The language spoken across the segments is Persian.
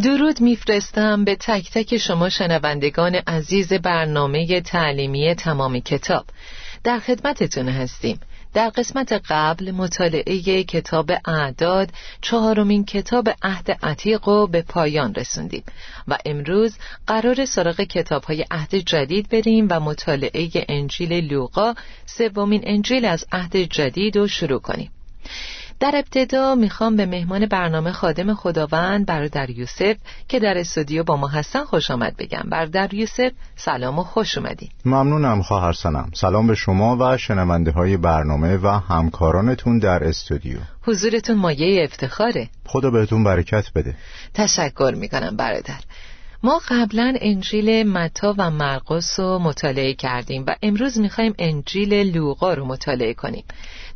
درود میفرستم به تک تک شما شنوندگان عزیز برنامه تعلیمی تمام کتاب. در خدمتتون هستیم. در قسمت قبل مطالعه کتاب اعداد چهارمین کتاب عهد عتیق رو به پایان رسوندیم و امروز قرار سراغ کتاب های عهد جدید بریم و مطالعه انجیل لوقا سومین انجیل از عهد جدید رو شروع کنیم. در ابتدا می‌خوام به مهمان برنامه خادم خداوند برادر یوسف که در استودیو با ما هستن خوش آمد بگم. برادر یوسف سلام و خوش اومدین. ممنونم خواهر سنم سلام به شما و شنونده های برنامه و همکارانتون در استودیو. حضورتون مایه افتخاره. خدا بهتون برکت بده. تشکر می‌کنم برادر. ما قبلا انجیل متا و مرقس رو مطالعه کردیم و امروز می‌خوایم انجیل لوقا رو مطالعه کنیم.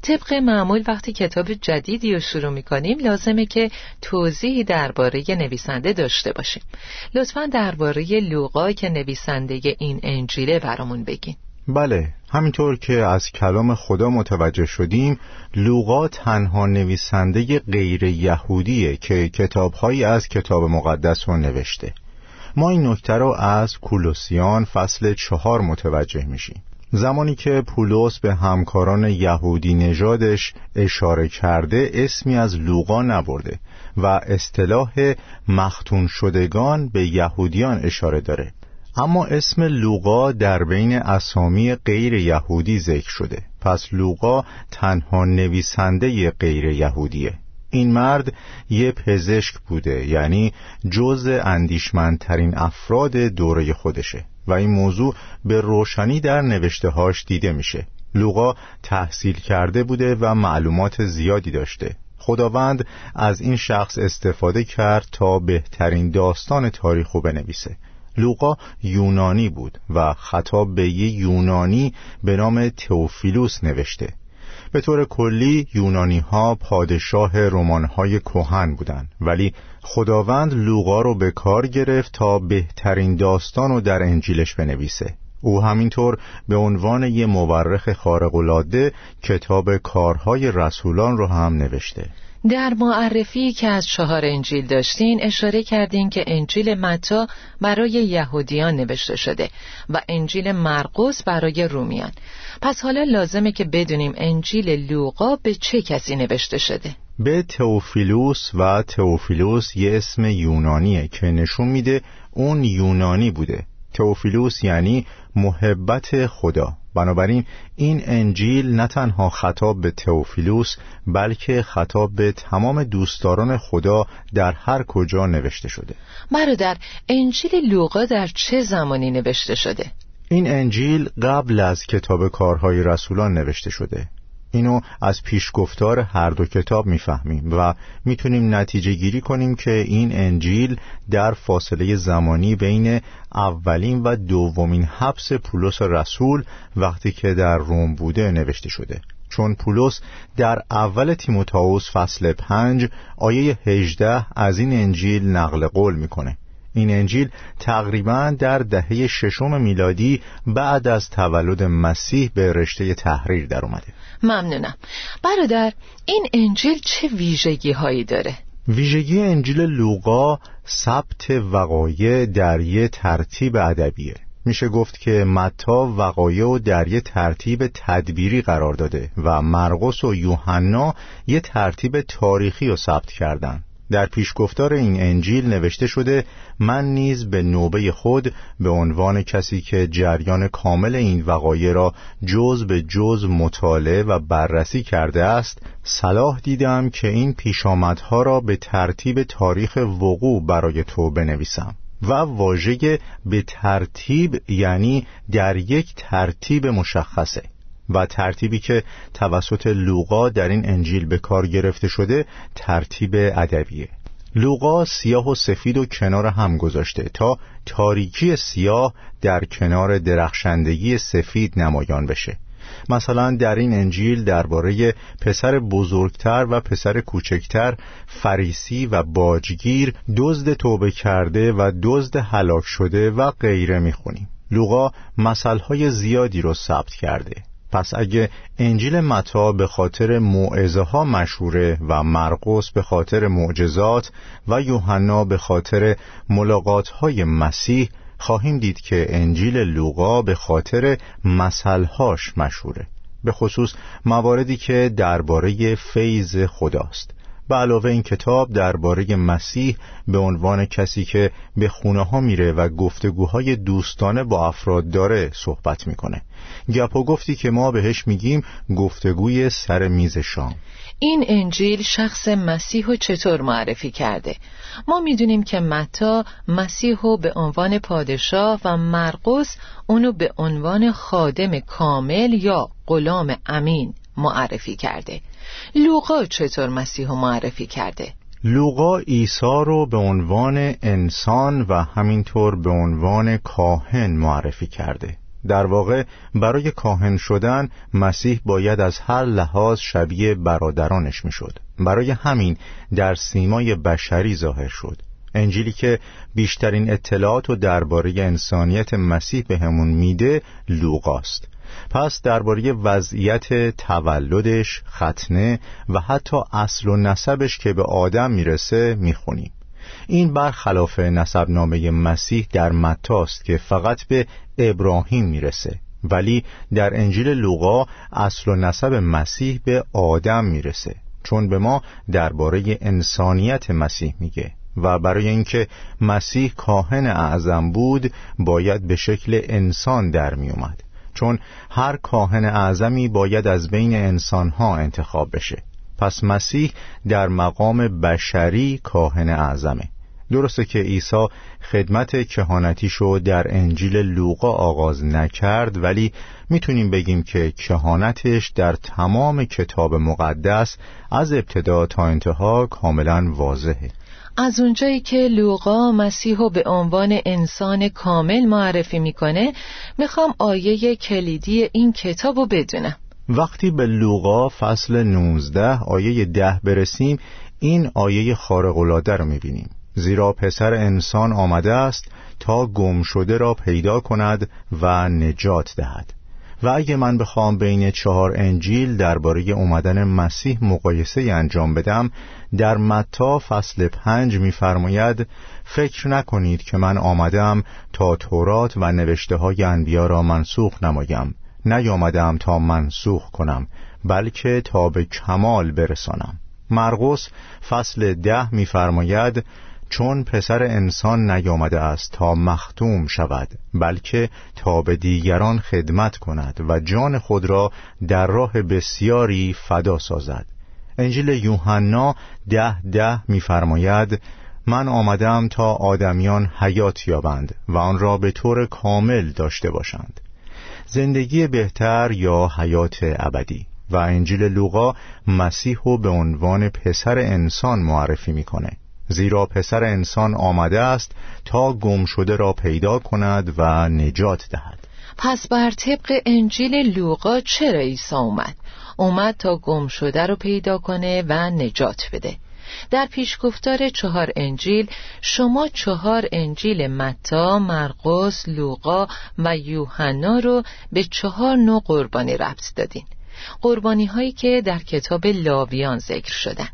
طبق معمول وقتی کتاب جدیدی رو شروع می‌کنیم لازمه که توضیحی درباره نویسنده داشته باشیم. لطفا درباره لوقا که نویسنده این انجیله برامون بگین. بله همینطور که از کلام خدا متوجه شدیم لوقا تنها نویسنده غیر یهودیه که کتابهایی از کتاب مقدس رو نوشته. ما این نکته رو از کولوسیان فصل چهار متوجه میشیم. زمانی که پولس به همکاران یهودی نژادش اشاره کرده اسمی از لوقا نبرده و اصطلاح مختون شدگان به یهودیان اشاره داره. اما اسم لوقا در بین اسامی غیر یهودی ذکر شده. پس لوقا تنها نویسنده غیر یهودیه. این مرد یه پزشک بوده یعنی جز اندیشمندترین افراد دوره خودشه و این موضوع به روشنی در نوشتههاش دیده میشه. لوقا تحصیل کرده بوده و معلومات زیادی داشته. خداوند از این شخص استفاده کرد تا بهترین داستان تاریخ رو بنویسه. لوقا یونانی بود و خطاب به یه یونانی به نام تئوفیلوس نوشته. به طور کلی یونانی ها پادشاه رمان های کوهن بودند ولی خداوند لوقا رو به کار گرفت تا بهترین داستان رو در انجیلش بنویسه. او همینطور به عنوان یه مورخ خارق‌العاده کتاب کارهای رسولان رو هم نوشته. در معرفی که از چهار انجیل داشتین اشاره کردین که انجیل متا برای یهودیان نوشته شده و انجیل مرقس برای رومیان. پس حالا لازمه که بدونیم انجیل لوقا به چه کسی نوشته شده. به تئوفیلوس و تئوفیلوس یه اسم یونانیه که نشون میده اون یونانی بوده. تئوفیلوس یعنی محبت خدا. بنابراین این انجیل نه تنها خطاب به تئوفیلوس بلکه خطاب به تمام دوستداران خدا در هر کجا نوشته شده. برادر انجیل لوقا در چه زمانی نوشته شده؟ این انجیل قبل از کتاب کارهای رسولان نوشته شده. اینو از پیشگفتار هر دو کتاب می‌فهمیم و می‌تونیم نتیجه گیری کنیم که این انجیل در فاصله زمانی بین اولین و دومین حبس پولس رسول وقتی که در روم بوده نوشته شده. چون پولس در اول تیموتائوس فصل پنج آیه 18 از این انجیل نقل قول می‌کنه. این انجیل تقریبا در دهه ششم میلادی بعد از تولد مسیح به رشته تحریر در اومده. ممنونم. برادر این انجیل چه ویژگی هایی داره؟ ویژگی انجیل لوقا ثبت وقایع در یه ترتیب ادبیه. میشه گفت که متا وقایع و در یه ترتیب تدبیری قرار داده و مرقس و یوحنا یه ترتیب تاریخی رو ثبت کردن. در پیشگفتار این انجیل نوشته شده من نیز به نوبه خود به عنوان کسی که جریان کامل این وقایع را جز به جز مطالعه و بررسی کرده است صلاح دیدم که این پیشامدها را به ترتیب تاریخ وقوع برای تو بنویسم و واژه به ترتیب یعنی در یک ترتیب مشخصه. و ترتیبی که توسط لوقا در این انجیل به کار گرفته شده ترتیب ادبیه. لوقا سیاه و سفید و کنار هم گذاشته تا تاریکی سیاه در کنار درخشندگی سفید نمایان بشه. مثلا در این انجیل درباره پسر بزرگتر و پسر کوچکتر فریسی و باجگیر دزد توبه کرده و دزد هلاک شده و غیره می‌خونیم. لوقا مسئله زیادی رو ثبت کرده. پس اگه انجیل متا به خاطر معزه ها مشهوره و مرقس به خاطر معجزات و یوحنا به خاطر ملاقات های مسیح خواهیم دید که انجیل لوقا به خاطر مسئلهاش مشهوره. به خصوص مواردی که درباره فیض خداست. به علاوه این کتاب درباره مسیح به عنوان کسی که به خونه ها میره و گفتگوهای دوستانه با افراد داره صحبت می‌کنه. گپ و گفتی که ما بهش میگیم گفتگوی سر میز شام. این انجیل شخص مسیح رو چطور معرفی کرده؟ ما می‌دونیم که متا مسیح رو به عنوان پادشاه و مرقس اونو به عنوان خادم کامل یا غلام امین معرفی کرده. لوقا چطور مسیح معرفی کرده؟ لوقا عیسی رو به عنوان انسان و همینطور به عنوان کاهن معرفی کرده در واقع برای کاهن شدن مسیح باید از هر لحاظ شبیه برادرانش می‌شد. برای همین در سیمای بشری ظاهر شد انجیلی که بیشترین اطلاعات و درباره انسانیت مسیح به همون میده لوقاست پس درباره وضعیت تولدش، ختنه و حتی اصل و نسبش که به آدم می‌رسه می‌خونیم. این برخلاف نسبنامه مسیح در متاست که فقط به ابراهیم می‌رسه ولی در انجیل لوقا اصل و نسب مسیح به آدم می‌رسه چون به ما درباره انسانیت مسیح میگه و برای اینکه مسیح کاهن اعظم بود باید به شکل انسان در میومد چون هر کاهن اعظمی باید از بین انسانها انتخاب بشه. پس مسیح در مقام بشری کاهن اعظمه. درسته که عیسی خدمت کهانتیشو در انجیل لوقا آغاز نکرد ولی می‌تونیم بگیم که کهانتش در تمام کتاب مقدس از ابتدا تا انتها کاملا واضحه. از اونجایی که لوقا مسیح به عنوان انسان کامل معرفی می‌کنه می‌خوام آیه کلیدی این کتاب رو بدونم. وقتی به لوقا فصل 19 آیه ده برسیم این آیه خارقلاده رو می‌بینیم. زیرا پسر انسان آمده است تا گم شده را پیدا کند و نجات دهد. و اگه من بخوام بین چهار انجیل درباره اومدن مسیح مقایسه انجام بدم در متا فصل پنج میفرماید فکر نکنید که من آمدم تا تورات و نوشته های انبیا را منسوخ نمایم. نیامدم تا منسوخ کنم بلکه تا به کمال برسانم. مرقس فصل ده میفرماید چون پسر انسان نیامده است تا مختوم شود بلکه تا به دیگران خدمت کند و جان خود را در راه بسیاری فدا سازد. انجیل یوحنا ده ده میفرماید من آمدم تا آدمیان حیات یابند و آن را به طور کامل داشته باشند. زندگی بهتر یا حیات ابدی؟ و انجیل لوقا مسیح رو به عنوان پسر انسان معرفی می‌کنه. زیرا پسر انسان آمده است تا گم شده را پیدا کند و نجات دهد. پس بر طبق انجیل لوقا چرا عیسی اومد؟ اومد تا گم شده را پیدا کنه و نجات بده. در پیشگفتار چهار انجیل شما چهار انجیل متا، مرقس، لوقا و یوحنا رو به چهار نوع قربانی ربط دادین. قربانی هایی که در کتاب لاویان ذکر شدن.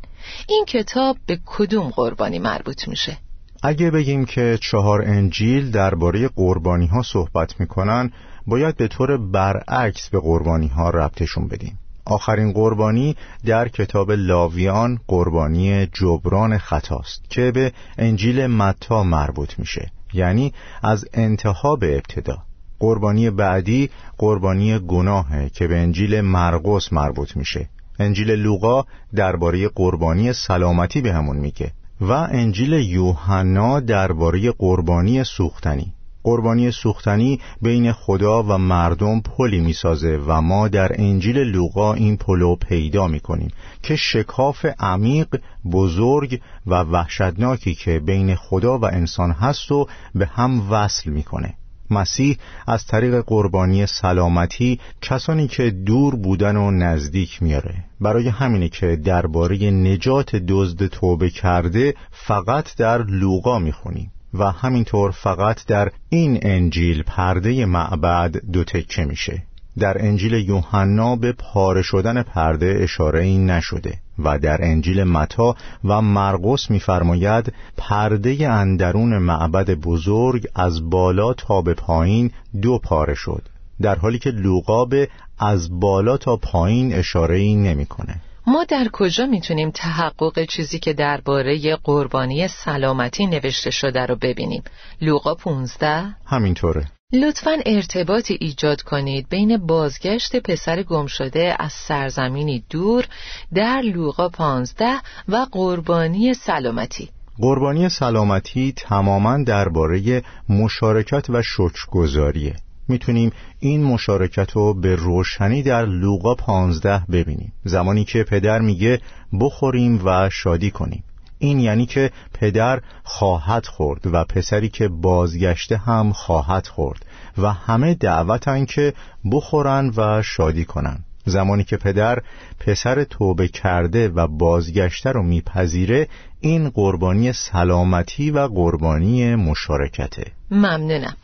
این کتاب به کدوم قربانی مربوط میشه؟ اگه بگیم که چهار انجیل درباره قربانی ها صحبت می‌کنن باید به طور برعکس به قربانی ها ربطشون بدیم. آخرین قربانی در کتاب لاویان قربانی جبران خطاست که به انجیل متی مربوط میشه یعنی از انتها به ابتدا. قربانی بعدی قربانی گناهه که به انجیل مرقس مربوط میشه. انجیل لوقا درباره قربانی سلامتی بهمون میگه و انجیل یوحنا درباره قربانی سوختنی. قربانی سوختنی بین خدا و مردم پلی می‌سازه و ما در انجیل لوقا این پلو پیدا می‌کنیم که شکاف عمیق بزرگ و وحشتناکی که بین خدا و انسان هست و به هم وصل می‌کنه. مسیح از طریق قربانی سلامتی کسانی که دور بودن و نزدیک میاره. برای همینه که درباره نجات دزد توبه کرده فقط در لوقا می‌خونیم و همینطور فقط در این انجیل پرده معبد دو تکه میشه. در انجیل یوحنا به پاره شدن پرده اشاره این نشده. و در انجیل متا و مرقس می‌فرماید پرده اندرون معبد بزرگ از بالا تا به پایین دو پاره شد در حالی که لوقا به از بالا تا پایین اشاره این نمی‌کنه. ما در کجا می‌تونیم تحقق چیزی که درباره قربانی سلامتی نوشته شده رو ببینیم؟ لوقا 15 همینطوره. لطفا ارتباطی ایجاد کنید بین بازگشت پسر گم شده از سرزمینی دور در لوقا 15 و قربانی سلامتی. قربانی سلامتی تماما درباره مشارکت و شکرگزاریه. می‌تونیم این مشارکت رو به روشنی در لوقا 15 ببینیم. زمانی که پدر میگه بخوریم و شادی کنیم. این یعنی که پدر خواهد خورد و پسری که بازگشته هم خواهد خورد و همه دعوتن که بخورن و شادی کنن. زمانی که پدر پسر توبه کرده و بازگشته رو میپذیره این قربانی سلامتی و قربانی مشارکته. ممنونم.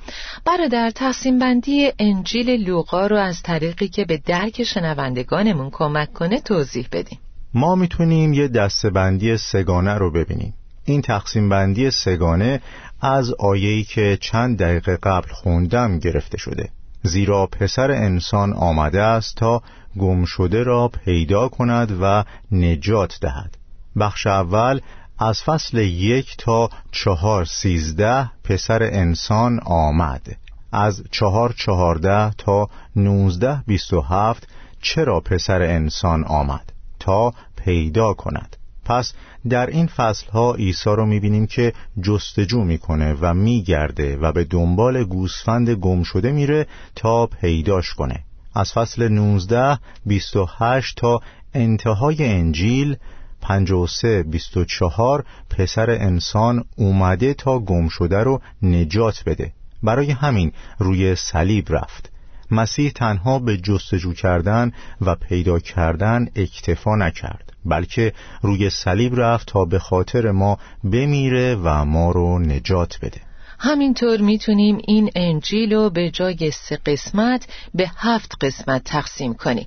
برادر تقسیم بندی انجیل لوقا رو از طریقی که به درک شنوندگانمون کمک کنه توضیح بدیم ما می‌تونیم یه دستبندی سگانه رو ببینیم. این تقسیم بندی سگانه از آیهی که چند دقیقه قبل خوندم گرفته شده. زیرا پسر انسان آمده است تا گم شده را پیدا کند و نجات دهد. بخش اول از فصل یک تا چهار سیزده پسر انسان آمد. از چهار چهارده تا نوزده بیست و هفت چرا پسر انسان آمد؟ تا پیدا کند. پس در این فصل ها عیسی رو می‌بینیم که جستجو می‌کنه و میگرده و به دنبال گوسفند گم شده میره تا پیداش کنه. از فصل 19 28 تا انتهای انجیل 53 24 پسر انسان اومده تا گم شده رو نجات بده. برای همین روی صلیب رفت. مسیح تنها به جستجو کردن و پیدا کردن اکتفا نکرد بلکه روی صلیب رفت تا به خاطر ما بمیره و ما رو نجات بده. همینطور می‌تونیم این انجیل رو به جای سه قسمت به هفت قسمت تقسیم کنیم.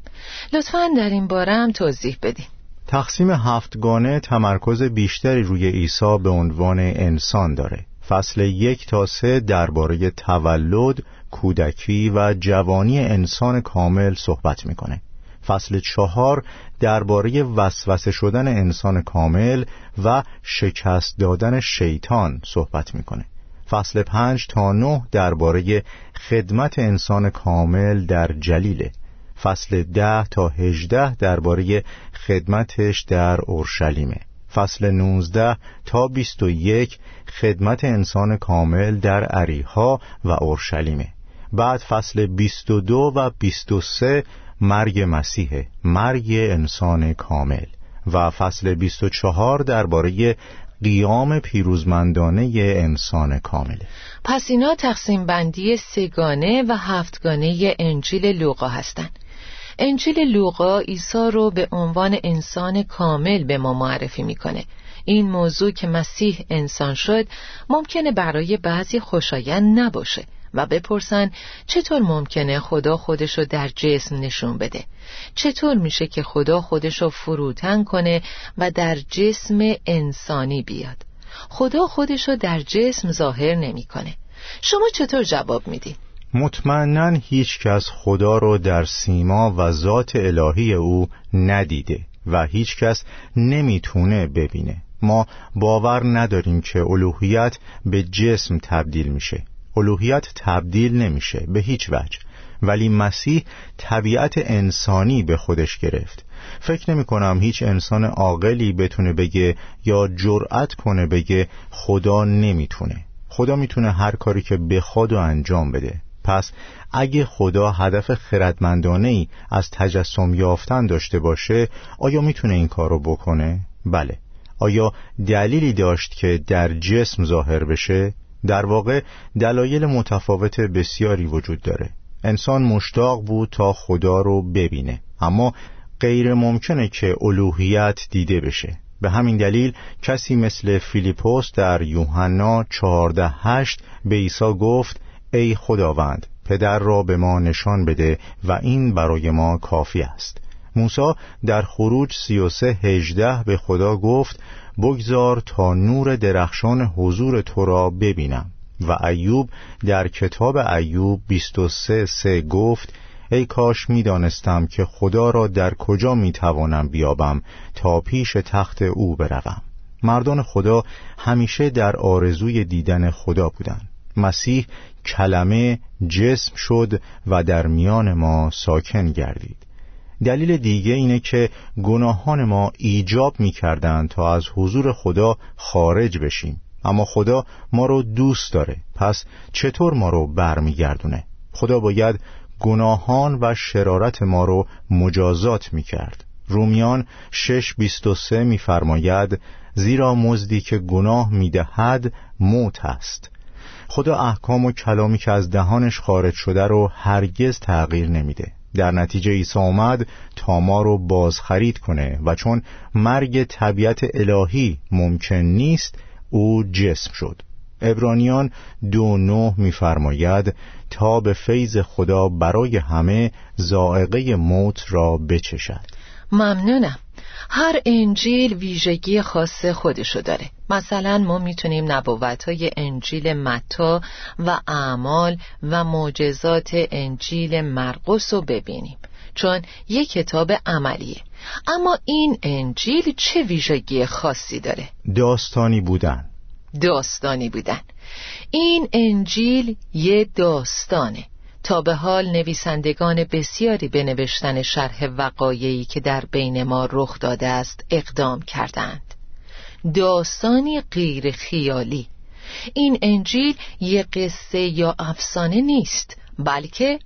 لطفا در این باره هم توضیح بدیم تقسیم هفتگانه تمرکز بیشتری روی عیسی به عنوان انسان داره. فصل یک تا سه درباره تولد، کودکی و جوانی انسان کامل صحبت می‌کنه. فصل چهار درباره وسوسه شدن انسان کامل و شکست دادن شیطان صحبت می‌کنه. فصل پنج تا نه درباره خدمت انسان کامل در جلیله. فصل ده تا هجده درباره خدمتش در اورشلیمه فصل 19 تا 21 خدمت انسان کامل در عریها و اورشلیمه بعد فصل 22 و 23 مرگ مسیح مرگ انسان کامل. و فصل 24 درباره قیام پیروزمندانه انسان کامله پس اینا تقسیم بندی سگانه و هفتگانه انجیل لوقا هستند انجیل لوقا عیسی رو به عنوان انسان کامل به ما معرفی می‌کنه. این موضوع که مسیح انسان شد ممکنه برای بعضی خوشایند نباشه. و بپرسن چطور ممکنه خدا خودشو در جسم نشون بده. چطور میشه که خدا خودشو فروتن کنه و در جسم انسانی بیاد؟ خدا خودشو در جسم ظاهر نمی‌کنه. شما چطور جواب می‌دید مطمئنا هیچ کس خدا رو در سیما و ذات الهی او ندیده و هیچ کس نمی‌تونه ببینه. ما باور نداریم که الوهیت به جسم تبدیل میشه. الوهیت تبدیل نمیشه به هیچ وجه. ولی مسیح طبیعت انسانی به خودش گرفت. فکر نمی کنم هیچ انسان عاقلی بتونه بگه یا جرأت کنه بگه خدا نمی‌تونه. خدا می‌تونه هر کاری که بخواد و انجام بده. پس اگه خدا هدف خردمندانه ای از تجسم یافتن داشته باشه آیا می‌تونه این کارو بکنه؟ بله. آیا دلیلی داشت که در جسم ظاهر بشه؟ در واقع دلایل متفاوت بسیاری وجود داره. انسان مشتاق بود تا خدا رو ببینه اما غیر ممکنه که الوهیت دیده بشه. به همین دلیل کسی مثل فیلیپوس در یوحنا 14:8 به عیسی گفت ای خداوند پدر را به ما نشان بده و این برای ما کافی است. موسی در خروج 33 18 به خدا گفت بگذار تا نور درخشان حضور تو را ببینم. و ایوب در کتاب ایوب 23 سه گفت ای کاش می‌دانستم که خدا را در کجا می‌توانم بیابم تا پیش تخت او بروم. مردان خدا همیشه در آرزوی دیدن خدا بودند. مسیح کلمه جسم شد و در میان ما ساکن گردید. دلیل دیگه اینه که گناهان ما ایجاب می‌کردند تا از حضور خدا خارج بشیم. اما خدا ما رو دوست داره. پس چطور ما رو برمیگردونه؟ خدا باید گناهان و شرارت ما رو مجازات می‌کرد. رومیان 6:23 میفرماید زیرا مزدی که گناه می‌دهد موت است. خدا احکام و کلامی که از دهانش خارج شده رو هرگز تغییر نمیده. در نتیجه عیسی آمد تا ما رو بازخرید کنه و چون مرگ طبیعت الهی ممکن نیست او جسم شد. ابرانیان دو نه میفرماید تا به فیض خدا برای همه زائقه موت را بچشد. ممنونم. هر انجیل ویژگی خاص خودشو داره. مثلا ما می‌تونیم نبوت های انجیل متا و اعمال و معجزات انجیل مرقس رو ببینیم چون یک کتاب عملیه. اما این انجیل چه ویژگی خاصی داره؟ داستانی بودن. داستانی بودن. این انجیل یه داستانه. تا به حال نویسندگان بسیاری به نوشتن شرح وقایعی که در بین ما رخ داده است اقدام کردند. داستانی غیر خیالی. این انجیل یه قصه یا افسانه نیست بلکه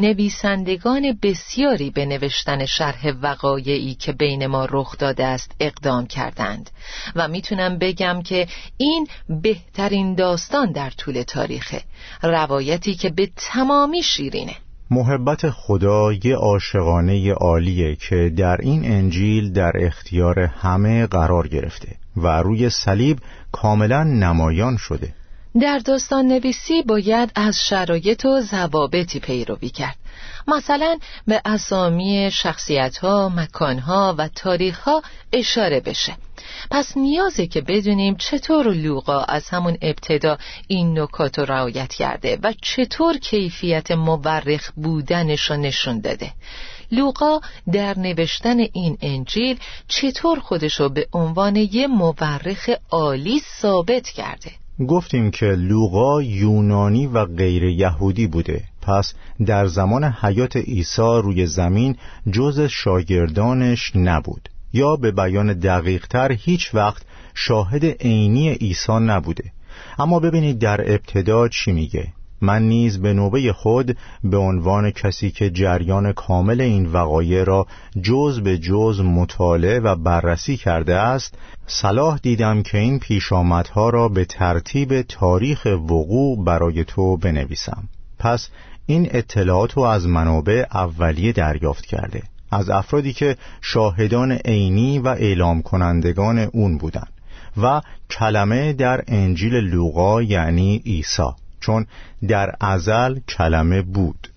نویسندگان بسیاری به نوشتن شرح وقایعی که بین ما رخ داده است اقدام کردند و می‌تونم بگم که این بهترین داستان در طول تاریخه روایتی که به تمامی شیرینه. محبت خدا یه عاشقانه عالیه که در این انجیل در اختیار همه قرار گرفته و روی صلیب کاملا نمایان شده. در داستان نویسی باید از شرایط و ضوابطی پیروی کرد. مثلا به اسامی شخصیت ها، مکان ها و تاریخ ها اشاره بشه. پس نیازه که بدونیم چطور لوقا از همون ابتدا این نکات رو رعایت کرده و چطور کیفیت مورخ بودنش رو نشون داده. لوقا در نوشتن این انجیل چطور خودشو به عنوان یه مورخ عالی ثابت کرده؟ گفتیم که لوقا یونانی و غیر یهودی بوده. پس در زمان حیات عیسی روی زمین جز شاگردانش نبود. یا به بیان دقیقتر هیچ وقت شاهد عینی عیسی نبوده. اما ببینید در ابتدا چی میگه. من نیز به نوبه خود به عنوان کسی که جریان کامل این وقایع را جز به جز مطالعه و بررسی کرده است صلاح دیدم که این پیشامدها را به ترتیب تاریخ وقوع برای تو بنویسم. پس این اطلاعات رو از منابع اولیه دریافت کرده از افرادی که شاهدان عینی و اعلام کنندگان اون بودند و کلمه در انجیل لوقا یعنی عیسی. چون در ازل کلمه بود.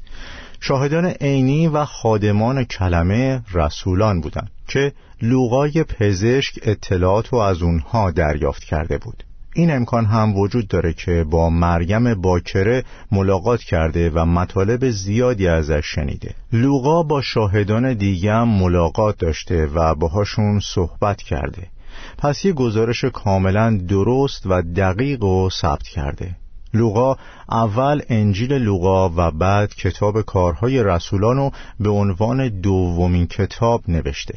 شاهدان عینی و خادمان کلمه رسولان بودند که لوقای پزشک اطلاعات و از اونها دریافت کرده بود. این امکان هم وجود داره که با مریم باکره ملاقات کرده و مطالب زیادی ازش شنیده. لوقا با شاهدان دیگه هم ملاقات داشته و باهاشون صحبت کرده. پس یه گزارش کاملا درست و دقیق و ثبت کرده. لوقا اول انجیل لوقا و بعد کتاب کارهای رسولانو به عنوان دومین کتاب نوشته.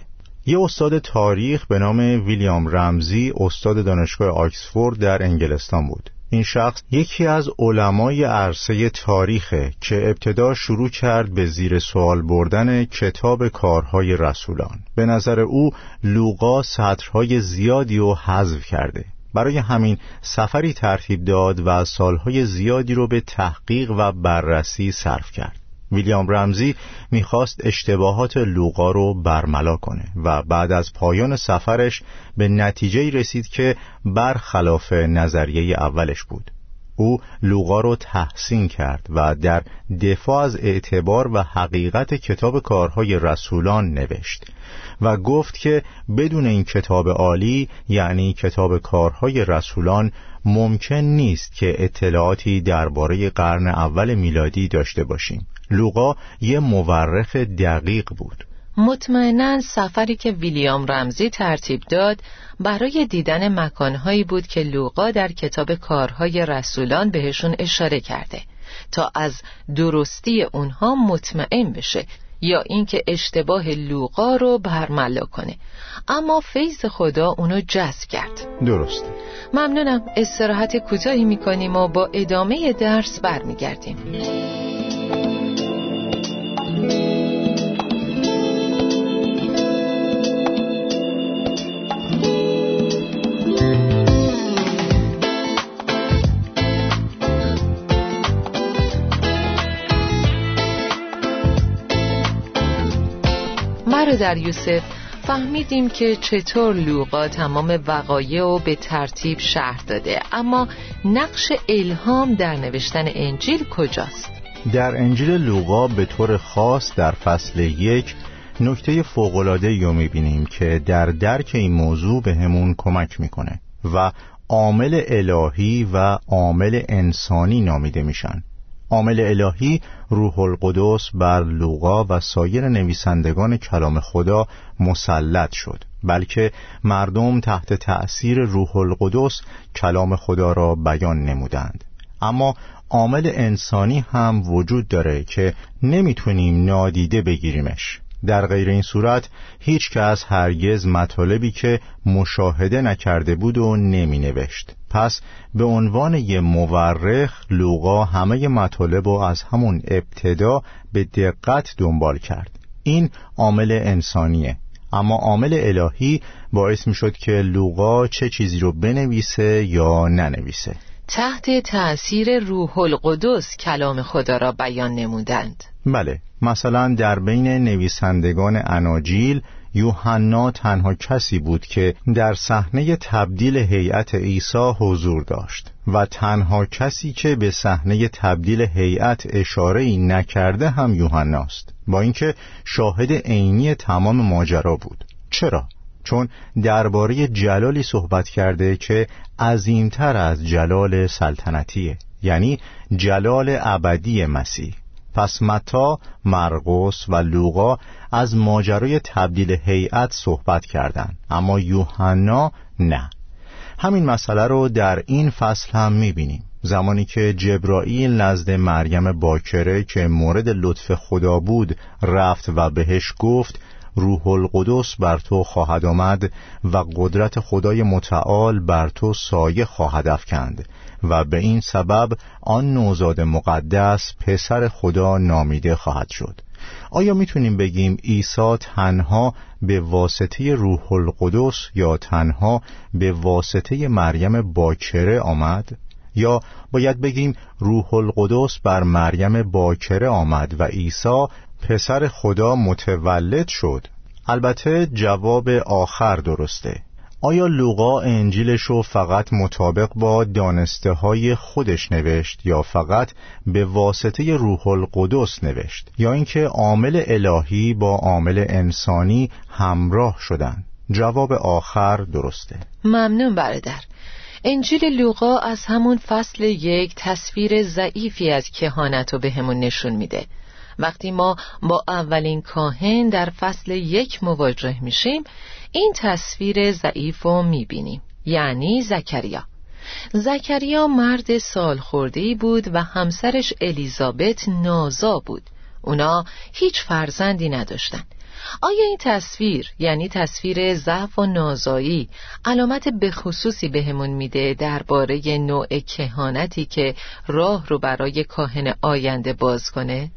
یه استاد تاریخ به نام ویلیام رمزی استاد دانشگاه آکسفورد در انگلستان بود. این شخص یکی از علمای عرصه تاریخه که ابتدا شروع کرد به زیر سوال بردن کتاب کارهای رسولان. به نظر او لوقا سطرهای زیادی رو حذف کرده. برای همین سفری ترتیب داد و سالهای زیادی رو به تحقیق و بررسی صرف کرد. ویلیام رمزی می‌خواست اشتباهات لوقا رو برملا کنه و بعد از پایان سفرش به نتیجه رسید که برخلاف نظریه اولش بود. او لوقا رو تحسین کرد و در دفاع از اعتبار و حقیقت کتاب کارهای رسولان نوشت و گفت که بدون این کتاب عالی یعنی کتاب کارهای رسولان ممکن نیست که اطلاعاتی درباره قرن اول میلادی داشته باشیم. لوقا یه مورخ دقیق بود. مطمئنا سفری که ویلیام رمزی ترتیب داد برای دیدن مکانهایی بود که لوقا در کتاب کارهای رسولان بهشون اشاره کرده تا از درستی اونها مطمئن بشه یا اینکه اشتباه لوقا رو برملا کنه. اما فیض خدا اونو جذب کرد. درسته. ممنونم. استراحت کوتاهی می‌کنیم و با ادامه درس برمیگردیم. در یوسف فهمیدیم که چطور لوقا تمام وقایع و به ترتیب شهر داده اما نقش الهام در نوشتن انجیل کجاست؟ در انجیل لوقا به طور خاص در فصل یک نکته فوقلاده رو می‌بینیم که در درک این موضوع به همون کمک می‌کنه و عامل الهی و عامل انسانی نامیده میشن عامل الهی روح القدس بر لوقا و سایر نویسندگان کلام خدا مسلط شد. بلکه مردم تحت تأثیر روح القدس کلام خدا را بیان نمودند. اما عامل انسانی هم وجود داره که نمی‌تونیم نادیده بگیریمش. در غیر این صورت هیچ کس هرگز مطالبی که مشاهده نکرده بود و نمی نوشت. پس به عنوان یه مورخ لوقا همه مطالب رو از همون ابتدا به دقت دنبال کرد. این عامل انسانیه. اما عامل الهی باعث می شد که لوقا چه چیزی رو بنویسه یا ننویسه. تحت تأثیر روح القدس کلام خدا را بیان نمودند. بله مثلا در بین نویسندگان اناجیل یوحنا تنها کسی بود که در صحنه تبدیل هیئت عیسی حضور داشت و تنها کسی که به صحنه تبدیل هیئت اشاره ای نکرده هم یوحناست با اینکه شاهد عینی تمام ماجرا بود. چرا؟ چون درباره جلالی صحبت کرده که عظیمتر از جلال سلطنتیه یعنی جلال ابدی مسیح. پس متا، مرقس و لوقا از ماجرای تبدیل هیئت صحبت کردند اما یوحنا نه. همین مسئله رو در این فصل هم می‌بینیم. زمانی که جبرائیل نزد مریم باکره که مورد لطف خدا بود رفت و بهش گفت روح القدس بر تو خواهد آمد و قدرت خدای متعال بر تو سایه خواهد افکند. و به این سبب آن نوزاد مقدس پسر خدا نامیده خواهد شد. آیا می‌تونیم بگیم عیسی تنها به واسطه روح القدس یا تنها به واسطه مریم باکره آمد؟ یا باید بگیم روح القدس بر مریم باکره آمد و عیسی پسر خدا متولد شد؟ البته جواب آخر درسته. آیا لوقا انجیلش رو فقط مطابق با دانسته های خودش نوشت یا فقط به واسطه روح القدس نوشت یا اینکه عامل الهی با عامل انسانی همراه شدن؟ جواب آخر درسته. ممنون برادر. انجیل لوقا از همون فصل یک تصویر ضعیفی از کهانت رو به همون نشون میده. وقتی ما با اولین کاهن در فصل یک مواجه میشیم این تصویر ضعیف رو می‌بینیم یعنی زکریا. زکریا مرد سال خورده بود و همسرش الیزابت نازا بود. اونا هیچ فرزندی نداشتن. آیا این تصویر یعنی تصویر ضعف و نازایی علامت به خصوصی بهمون میده درباره نوع کهانتی که راه رو برای کاهن آینده باز کنه؟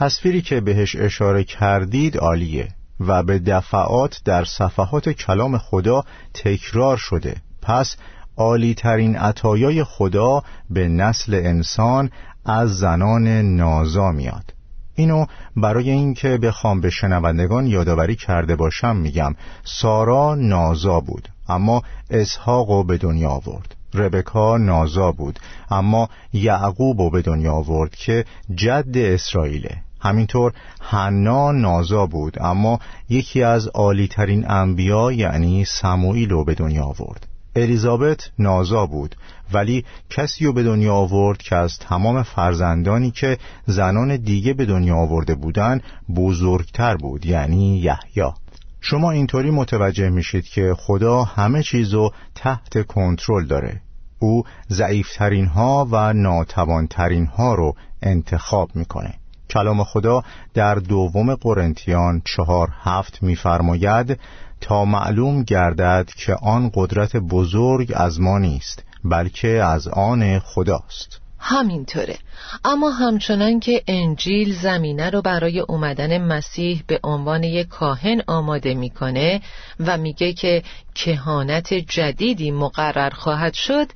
تصویری که بهش اشاره کردید عالیه و به دفعات در صفحات کلام خدا تکرار شده. پس عالی ترین عطایای خدا به نسل انسان از زنان نازا میاد. اینو برای اینکه بخوام به شنوندگان یادآوری کرده باشم میگم سارا نازا بود اما اسحاق به دنیا آورد. ربکا نازا بود اما یعقوب به دنیا آورد که جد اسرائیله. همینطور حنا نازا بود اما یکی از عالیترین انبیا یعنی سموئیل رو به دنیا آورد. الیزابت نازا بود ولی کسی رو به دنیا آورد که از تمام فرزندانی که زنان دیگه به دنیا آورده بودن بزرگتر بود یعنی یحیی. شما اینطوری متوجه میشید که خدا همه چیزو تحت کنترل داره. او ضعیفترین ها و ناتوانترین ها رو انتخاب می‌کنه. کلام خدا در دوم قرنتیان چهار هفت میفرماید تا معلوم گردد که آن قدرت بزرگ از ما نیست بلکه از آن خداست. همینطوره. اما همچنان که انجیل زمینه رو برای اومدن مسیح به عنوان یک کاهن آماده می‌کنه و میگه که کهانت جدیدی مقرر خواهد شد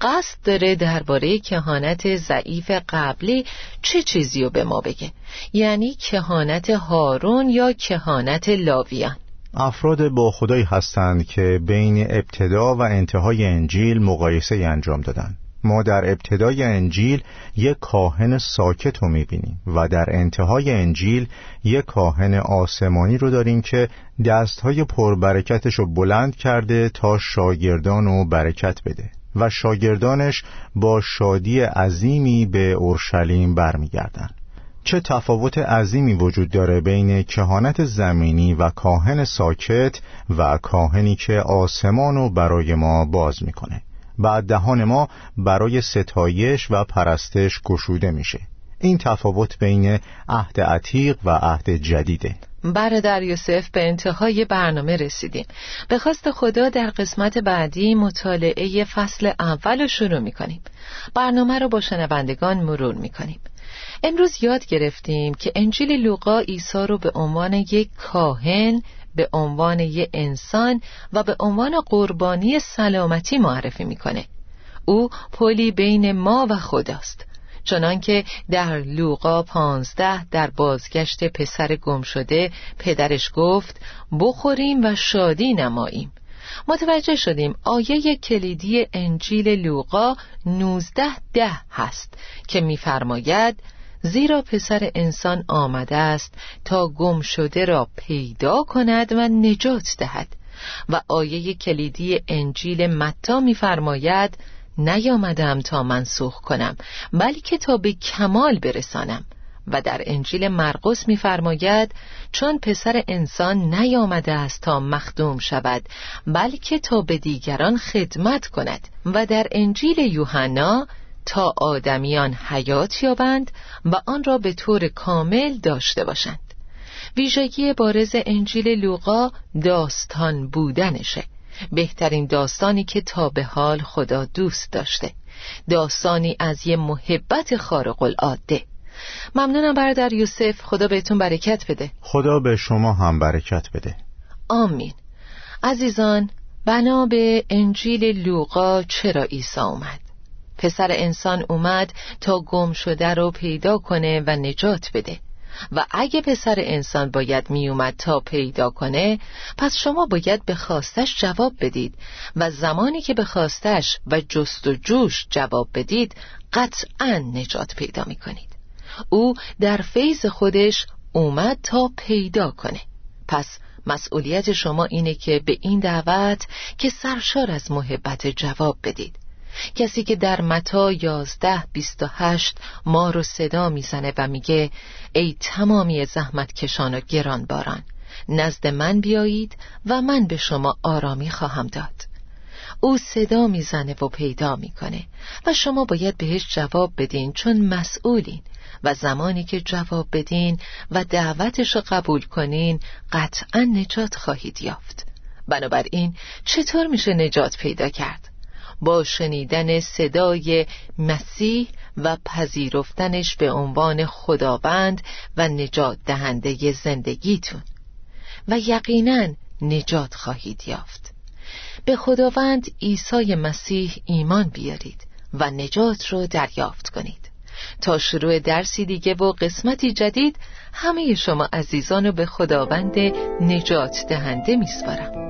قصد داره درباره کهانت ضعیف قبلی چه چیزی رو به ما بگه؟ یعنی کهانت هارون یا کهانت لاویان؟ افراد با خدایی هستند که بین ابتدا و انتهای انجیل مقایسه انجام دادن. ما در ابتدای انجیل یک کاهن ساکت رو می‌بینیم و در انتهای انجیل یک کاهن آسمانی رو داریم که دستهای پربرکتش رو بلند کرده تا شاگردان رو برکت بده. و شاگردانش با شادی عظیمی به اورشلیم برمیگردند. چه تفاوت عظیمی وجود داره بین کهانت زمینی و کاهن ساکت و کاهنی که آسمان رو برای ما باز می‌کنه. بعد دهان ما برای ستایش و پرستش گشوده میشه. این تفاوت بین عهد عتیق و عهد جدیده. برادر یوسف به انتهای برنامه رسیدیم. به خواست خدا در قسمت بعدی مطالعه فصل اول رو شروع می‌کنیم. برنامه رو با شنوندگان مرور می‌کنیم. امروز یاد گرفتیم که انجیل لوقا عیسی رو به عنوان یک کاهن به عنوان یک انسان و به عنوان قربانی سلامتی معرفی می‌کنه. او پلی بین ما و خداست. چنانکه در لوقا پانزده در بازگشت پسر گم شده پدرش گفت بخوریم و شادی نماییم. متوجه شدیم آیه کلیدی انجیل لوقا نوزده ده هست که میفرماید زیرا پسر انسان آمده است تا گم شده را پیدا کند و نجات دهد. و آیه کلیدی انجیل متا میفرماید نیامدم تا منسوخ کنم بلکه تا به کمال برسانم. و در انجیل مرقس میفرماید چون پسر انسان نیامده است تا مخدوم شود بلکه تا به دیگران خدمت کند. و در انجیل یوحنا تا آدمیان حیات یابند و آن را به طور کامل داشته باشند. ویژگی بارز انجیل لوقا داستان بودنشه. بهترین داستانی که تا به حال خدا دوست داشته. داستانی از یه محبت خارق العاده ممنونم برادر یوسف. خدا بهتون برکت بده. خدا به شما هم برکت بده. آمین. عزیزان بنا به انجیل لوقا چرا عیسی اومد؟ پسر انسان اومد تا گم شده رو پیدا کنه و نجات بده. و اگه پسر انسان باید میومد تا پیدا کنه پس شما باید به خواستش جواب بدید و زمانی که به خواستش و جست و جوش جواب بدید قطعا نجات پیدا می‌کنید. او در فیض خودش اومد تا پیدا کنه. پس مسئولیت شما اینه که به این دعوت که سرشار از محبت جواب بدید. کسی که در متا یازده بیست و هشت ما رو صدا می‌زنه و میگه ای تمامی زحمت کشان و گرانباران نزد من بیایید و من به شما آرامی خواهم داد او صدا می‌زنه و پیدا می‌کنه و شما باید بهش جواب بدین چون مسئولین و زمانی که جواب بدین و دعوتش رو قبول کنین قطعا نجات خواهید یافت بنابراین چطور میشه نجات پیدا کرد؟ با شنیدن صدای مسیح و پذیرفتنش به عنوان خداوند و نجات دهنده زندگیتون. و یقینا نجات خواهید یافت. به خداوند عیسی مسیح ایمان بیارید و نجات رو دریافت کنید. تا شروع درسی دیگه و قسمتی جدید همه شما عزیزان رو به خداوند نجات دهنده میسپارم.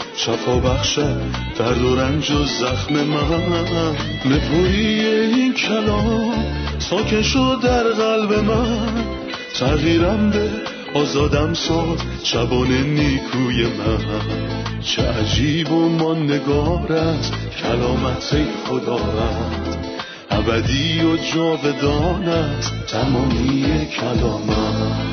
شفا بخشد درد و رنج و زخم من. نپویی این کلام ساکن شد در قلب من. تغییرم به آزادم ساد شبان نیکوی من. چه عجیب و ماندگار است کلامت خداوند ابدی و جاودان است تمامی کلامت.